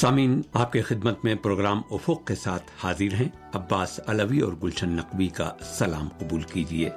سامین آپ کے خدمت میں پروگرام افق کے ساتھ حاضر ہیں۔ عباس علوی اور گلشن نقوی کا سلام قبول کیجیے۔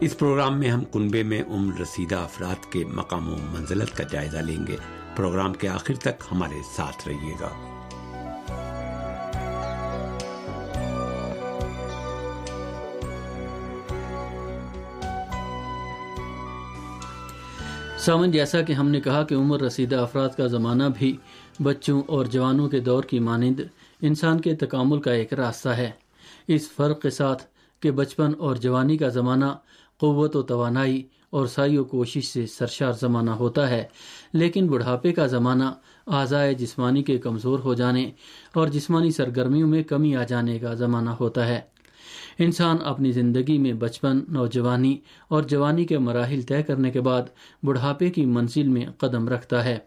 اس پروگرام میں ہم کنبے میں عمر رسیدہ افراد کے مقام و منزلت کا جائزہ لیں گے۔ پروگرام کے آخر تک ہمارے ساتھ رہیے گا۔ سامن، جیسا کہ ہم نے کہا کہ عمر رسیدہ افراد کا زمانہ بھی بچوں اور جوانوں کے دور کی مانند انسان کے تکامل کا ایک راستہ ہے۔ اس فرق کے ساتھ کہ بچپن اور جوانی کا زمانہ قوت و توانائی اور سائی و کوشش سے سرشار زمانہ ہوتا ہے، لیکن بڑھاپے کا زمانہ اعضائے جسمانی کے کمزور ہو جانے اور جسمانی سرگرمیوں میں کمی آ جانے کا زمانہ ہوتا ہے۔ انسان اپنی زندگی میں بچپن، نوجوانی اور جوانی کے مراحل طے کرنے کے بعد بڑھاپے کی منزل میں قدم رکھتا ہے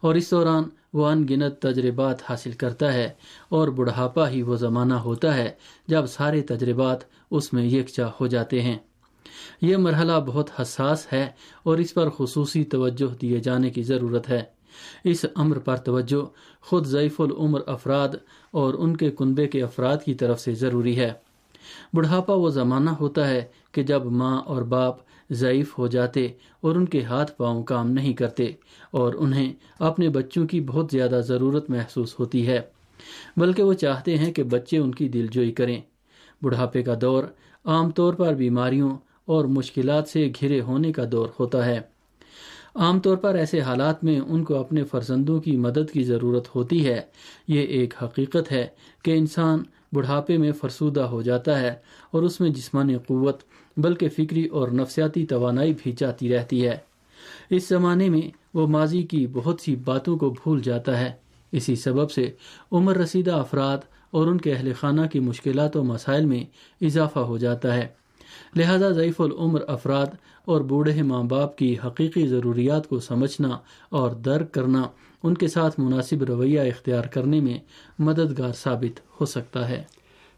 اور اس دوران وہ ان گنت تجربات حاصل کرتا ہے اور بڑھاپا ہی وہ زمانہ ہوتا ہے جب سارے تجربات اس میں یکجا ہو جاتے ہیں۔ یہ مرحلہ بہت حساس ہے اور اس پر خصوصی توجہ دیے جانے کی ضرورت ہے۔ اس امر پر توجہ خود ضعیف العمر افراد اور ان کے کنبے کے افراد کی طرف سے ضروری ہے۔ بڑھاپا وہ زمانہ ہوتا ہے کہ جب ماں اور باپ ضعیف ہو جاتے اور ان کے ہاتھ پاؤں کام نہیں کرتے اور انہیں اپنے بچوں کی بہت زیادہ ضرورت محسوس ہوتی ہے، بلکہ وہ چاہتے ہیں کہ بچے ان کی دل جوئی کریں۔ بڑھاپے کا دور عام طور پر بیماریوں اور مشکلات سے گھرے ہونے کا دور ہوتا ہے۔ عام طور پر ایسے حالات میں ان کو اپنے فرزندوں کی مدد کی ضرورت ہوتی ہے۔ یہ ایک حقیقت ہے کہ انسان بڑھاپے میں فرسودہ ہو جاتا ہے اور اس میں جسمانی قوت، بلکہ فکری اور نفسیاتی توانائی بھی جاتی رہتی ہے۔ اس زمانے میں وہ ماضی کی بہت سی باتوں کو بھول جاتا ہے۔ اسی سبب سے عمر رسیدہ افراد اور ان کے اہل خانہ کی مشکلات و مسائل میں اضافہ ہو جاتا ہے۔ لہذا ضعیف العمر افراد اور بوڑھے ماں باپ کی حقیقی ضروریات کو سمجھنا اور درک کرنا ان کے ساتھ مناسب رویہ اختیار کرنے میں مددگار ثابت ہو سکتا ہے۔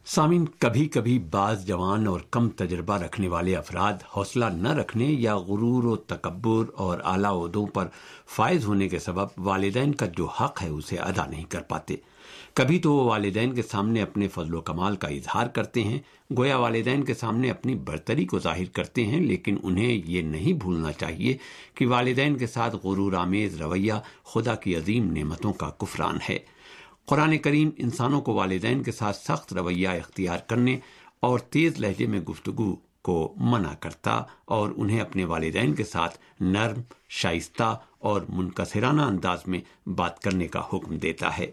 سامعین، کبھی کبھی بعض جوان اور کم تجربہ رکھنے والے افراد حوصلہ نہ رکھنے یا غرور و تکبر اور اعلیٰ عہدوں پر فائز ہونے کے سبب والدین کا جو حق ہے اسے ادا نہیں کر پاتے۔ کبھی تو وہ والدین کے سامنے اپنے فضل و کمال کا اظہار کرتے ہیں، گویا والدین کے سامنے اپنی برتری کو ظاہر کرتے ہیں، لیکن انہیں یہ نہیں بھولنا چاہیے کہ والدین کے ساتھ غرور، آمیز، رویہ، خدا کی عظیم نعمتوں کا کفران ہے۔ قرآن کریم انسانوں کو والدین کے ساتھ سخت رویہ اختیار کرنے اور تیز لہجے میں گفتگو کو منع کرتا اور انہیں اپنے والدین کے ساتھ نرم، شائستہ اور منقصرانہ انداز میں بات کرنے کا حکم دیتا ہے۔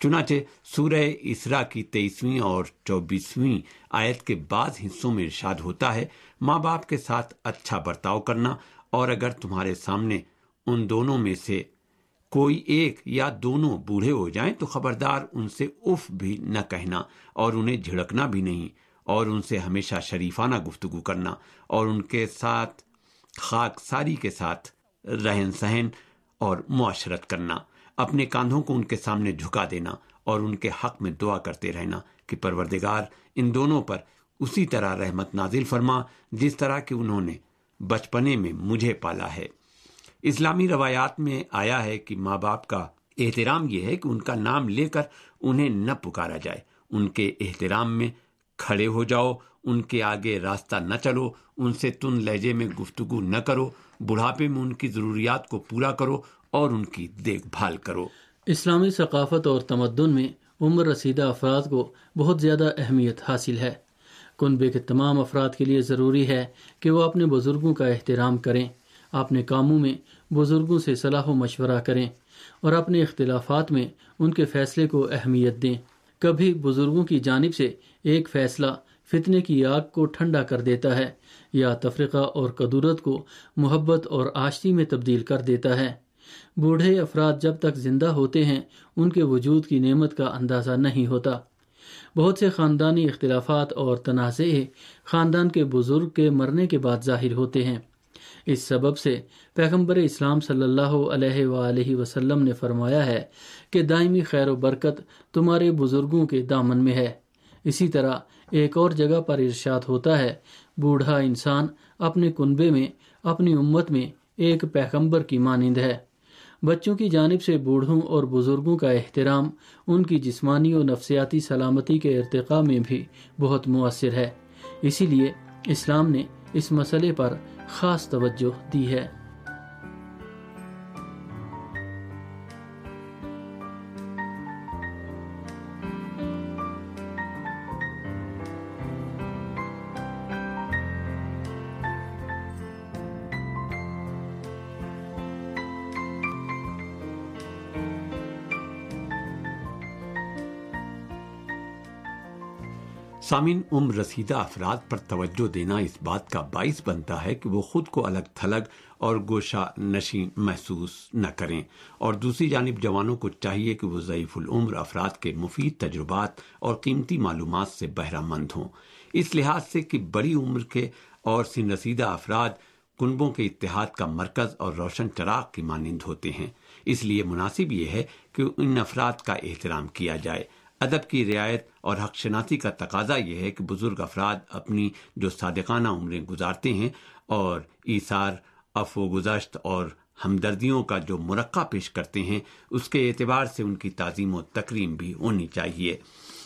چنانچہ سورہ اسرا کی تیئیسویں اور چوبیسویں آیت کے بعض حصوں میں ارشاد ہوتا ہے، ماں باپ کے ساتھ اچھا برتاؤ کرنا اور اگر تمہارے سامنے ان دونوں میں سے کوئی ایک یا دونوں بوڑھے ہو جائیں تو خبردار ان سے اف بھی نہ کہنا اور انہیں جھڑکنا بھی نہیں اور ان سے ہمیشہ شریفانہ گفتگو کرنا اور ان کے ساتھ خاک ساری کے ساتھ رہن سہن اور معاشرت کرنا۔ اپنے کاندھوں کو ان کے سامنے جھکا دینا اور ان کے حق میں دعا کرتے رہنا کہ پروردگار ان دونوں پر اسی طرح رحمت نازل فرما جس طرح کہ انہوں نے بچپنے میں مجھے پالا ہے۔ اسلامی روایات میں آیا ہے کہ ماں باپ کا احترام یہ ہے کہ ان کا نام لے کر انہیں نہ پکارا جائے۔ ان کے احترام میں کھڑے ہو جاؤ، ان کے آگے راستہ نہ چلو، ان سے تن لہجے میں گفتگو نہ کرو، بڑھاپے میں ان کی ضروریات کو پورا کرو اور ان کی دیکھ بھال کرو۔ اسلامی ثقافت اور تمدن میں عمر رسیدہ افراد کو بہت زیادہ اہمیت حاصل ہے۔ کنبے کے تمام افراد کے لیے ضروری ہے کہ وہ اپنے بزرگوں کا احترام کریں، اپنے کاموں میں بزرگوں سے صلاح و مشورہ کریں اور اپنے اختلافات میں ان کے فیصلے کو اہمیت دیں۔ کبھی بزرگوں کی جانب سے ایک فیصلہ فتنے کی آگ کو ٹھنڈا کر دیتا ہے یا تفریقہ اور قدورت کو محبت اور آشتی میں تبدیل کر دیتا ہے۔ بوڑھے افراد جب تک زندہ ہوتے ہیں، ان کے وجود کی نعمت کا اندازہ نہیں ہوتا۔ بہت سے خاندانی اختلافات اور تنازع خاندان کے بزرگ کے مرنے کے بعد ظاہر ہوتے ہیں۔ اس سبب سے پیغمبر اسلام صلی اللہ علیہ وآلہ وسلم نے فرمایا ہے کہ دائمی خیر و برکت تمہارے بزرگوں کے دامن میں ہے۔ اسی طرح ایک اور جگہ پر ارشاد ہوتا ہے، بوڑھا انسان اپنے کنبے میں، اپنی امت میں ایک پیغمبر کی مانند ہے۔ بچوں کی جانب سے بوڑھوں اور بزرگوں کا احترام، ان کی جسمانی و نفسیاتی سلامتی کے ارتقاء میں بھی بہت مؤثر ہے۔ اسی لیے اسلام نے اس مسئلے پر خاص توجہ دی ہے۔ سامن عمر رسیدہ افراد پر توجہ دینا اس بات کا باعث بنتا ہے کہ وہ خود کو الگ تھلگ اور گوشہ نشین محسوس نہ کریں۔ اور دوسری جانب، جوانوں کو چاہیے کہ وہ ضعیف العمر افراد کے مفید تجربات اور قیمتی معلومات سے بہرہ مند ہوں۔ اس لحاظ سے کہ بڑی عمر کے اور سن رسیدہ افراد کنبوں کے اتحاد کا مرکز اور روشن چراغ کی مانند ہوتے ہیں۔ اس لیے مناسب یہ ہے کہ ان افراد کا احترام کیا جائے۔ ادب کی رعایت اور حق شناسی کا تقاضا یہ ہے کہ بزرگ افراد اپنی جو صادقانہ عمریں گزارتے ہیں اور ایثار افو گزشت اور ہمدردیوں کا جو مرقع پیش کرتے ہیں، اس کے اعتبار سے ان کی تعظیم و تکریم بھی ہونی چاہیے۔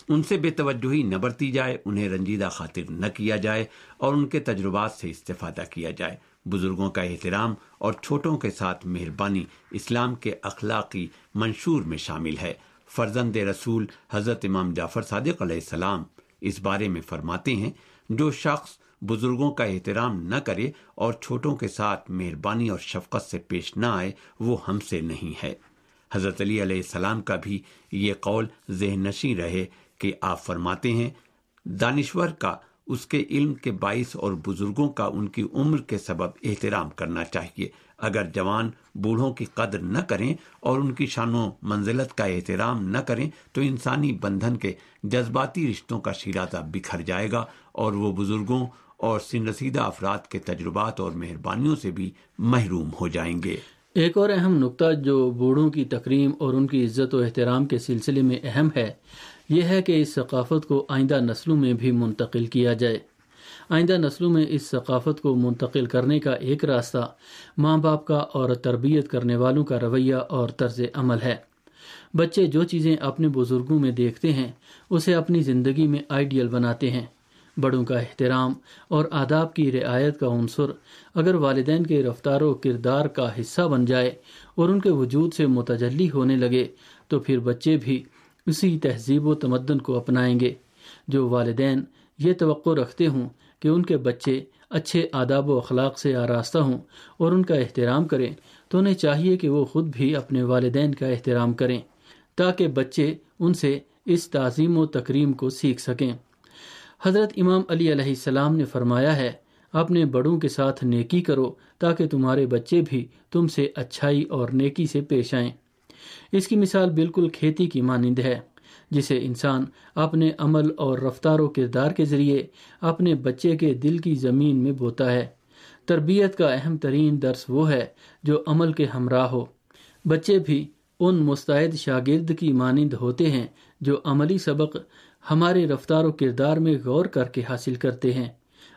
ان سے بے توجہی نہ برتی جائے، انہیں رنجیدہ خاطر نہ کیا جائے اور ان کے تجربات سے استفادہ کیا جائے۔ بزرگوں کا احترام اور چھوٹوں کے ساتھ مہربانی اسلام کے اخلاقی منشور میں شامل ہے۔ فرزند رسول حضرت امام جعفر صادق علیہ السلام اس بارے میں فرماتے ہیں، جو شخص بزرگوں کا احترام نہ کرے اور چھوٹوں کے ساتھ مہربانی اور شفقت سے پیش نہ آئے، وہ ہم سے نہیں ہے۔ حضرت علی علیہ السلام کا بھی یہ قول ذہن نشین رہے کہ آپ فرماتے ہیں، دانشور کا اس کے علم کے باعث اور بزرگوں کا ان کی عمر کے سبب احترام کرنا چاہیے۔ اگر جوان بوڑھوں کی قدر نہ کریں اور ان کی شان و منزلت کا احترام نہ کریں تو انسانی بندھن کے جذباتی رشتوں کا شیرازہ بکھر جائے گا اور وہ بزرگوں اور سن رسیدہ افراد کے تجربات اور مہربانیوں سے بھی محروم ہو جائیں گے۔ ایک اور اہم نقطہ جو بوڑھوں کی تکریم اور ان کی عزت و احترام کے سلسلے میں اہم ہے یہ ہے کہ اس ثقافت کو آئندہ نسلوں میں بھی منتقل کیا جائے۔ آئندہ نسلوں میں اس ثقافت کو منتقل کرنے کا ایک راستہ ماں باپ کا اور تربیت کرنے والوں کا رویہ اور طرز عمل ہے۔ بچے جو چیزیں اپنے بزرگوں میں دیکھتے ہیں، اسے اپنی زندگی میں آئیڈیل بناتے ہیں۔ بڑوں کا احترام اور آداب کی رعایت کا عنصر اگر والدین کے رفتار و کردار کا حصہ بن جائے اور ان کے وجود سے متجلی ہونے لگے، تو پھر بچے بھی اسی تہذیب و تمدن کو اپنائیں گے۔ جو والدین یہ توقع رکھتے ہوں کہ ان کے بچے اچھے آداب و اخلاق سے آراستہ ہوں اور ان کا احترام کریں، تو انہیں چاہیے کہ وہ خود بھی اپنے والدین کا احترام کریں، تاکہ بچے ان سے اس تعظیم و تکریم کو سیکھ سکیں۔ حضرت امام علی علیہ السلام نے فرمایا ہے، اپنے بڑوں کے ساتھ نیکی کرو تاکہ تمہارے بچے بھی تم سے اچھائی اور نیکی سے پیش آئیں۔ اس کی مثال بالکل کھیتی کی مانند ہے، جسے انسان اپنے عمل اور رفتار و کردار کے ذریعے اپنے بچے کے دل کی زمین میں بوتا ہے۔ تربیت کا اہم ترین درس وہ ہے جو عمل کے ہمراہ ہو۔ بچے بھی ان مستعد شاگرد کی مانند ہوتے ہیں جو عملی سبق ہمارے رفتار و کردار میں غور کر کے حاصل کرتے ہیں۔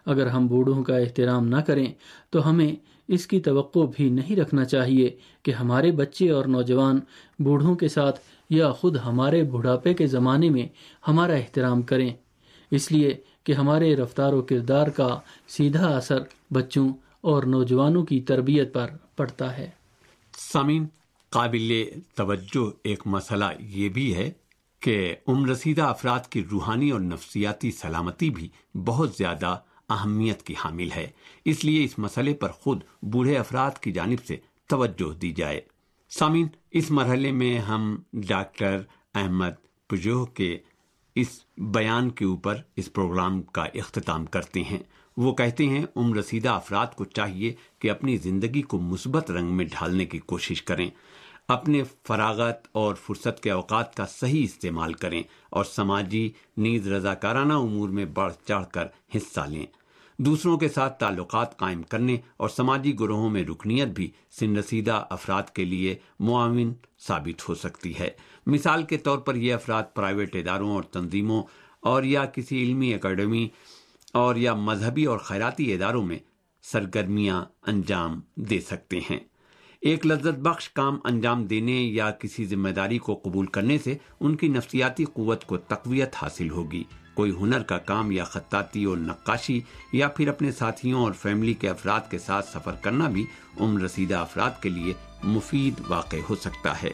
اگر ہم بوڑھوں کا احترام نہ کریں، تو ہمیں اس کی توقع بھی نہیں رکھنا چاہیے کہ ہمارے بچے اور نوجوان بوڑھوں کے ساتھ یا خود ہمارے بڑھاپے کے زمانے میں ہمارا احترام کریں۔ اس لیے کہ ہمارے رفتار و کردار کا سیدھا اثر بچوں اور نوجوانوں کی تربیت پر پڑتا ہے۔ سامین قابل توجہ ایک مسئلہ یہ بھی ہے کہ عمر رسیدہ افراد کی روحانی اور نفسیاتی سلامتی بھی بہت زیادہ اہمیت کی حامل ہے۔ اس لیے اس مسئلے پر خود بوڑھے افراد کی جانب سے توجہ دی جائے۔ سامین اس مرحلے میں ہم ڈاکٹر احمد پجوہ کے اس بیان کے اوپر اس پروگرام کا اختتام کرتے ہیں۔ وہ کہتے ہیں، عمر رسیدہ افراد کو چاہیے کہ اپنی زندگی کو مثبت رنگ میں ڈھالنے کی کوشش کریں۔ اپنے فراغت اور فرصت کے اوقات کا صحیح استعمال کریں اور سماجی نیز رضاکارانہ امور میں بڑھ چڑھ کر حصہ لیں۔ دوسروں کے ساتھ تعلقات قائم کرنے اور سماجی گروہوں میں رکنیت بھی سن رسیدہ افراد کے لیے معاون ثابت ہو سکتی ہے۔ مثال کے طور پر یہ افراد پرائیویٹ اداروں اور تنظیموں اور یا کسی علمی اکیڈمی اور یا مذہبی اور خیراتی اداروں میں سرگرمیاں انجام دے سکتے ہیں۔ ایک لذت بخش کام انجام دینے یا کسی ذمہ داری کو قبول کرنے سے ان کی نفسیاتی قوت کو تقویت حاصل ہوگی۔ کوئی ہنر کا کام یا خطاطی اور نقاشی یا پھر اپنے ساتھیوں اور فیملی کے افراد کے ساتھ سفر کرنا بھی عمر رسیدہ افراد کے لیے مفید واقع ہو سکتا ہے۔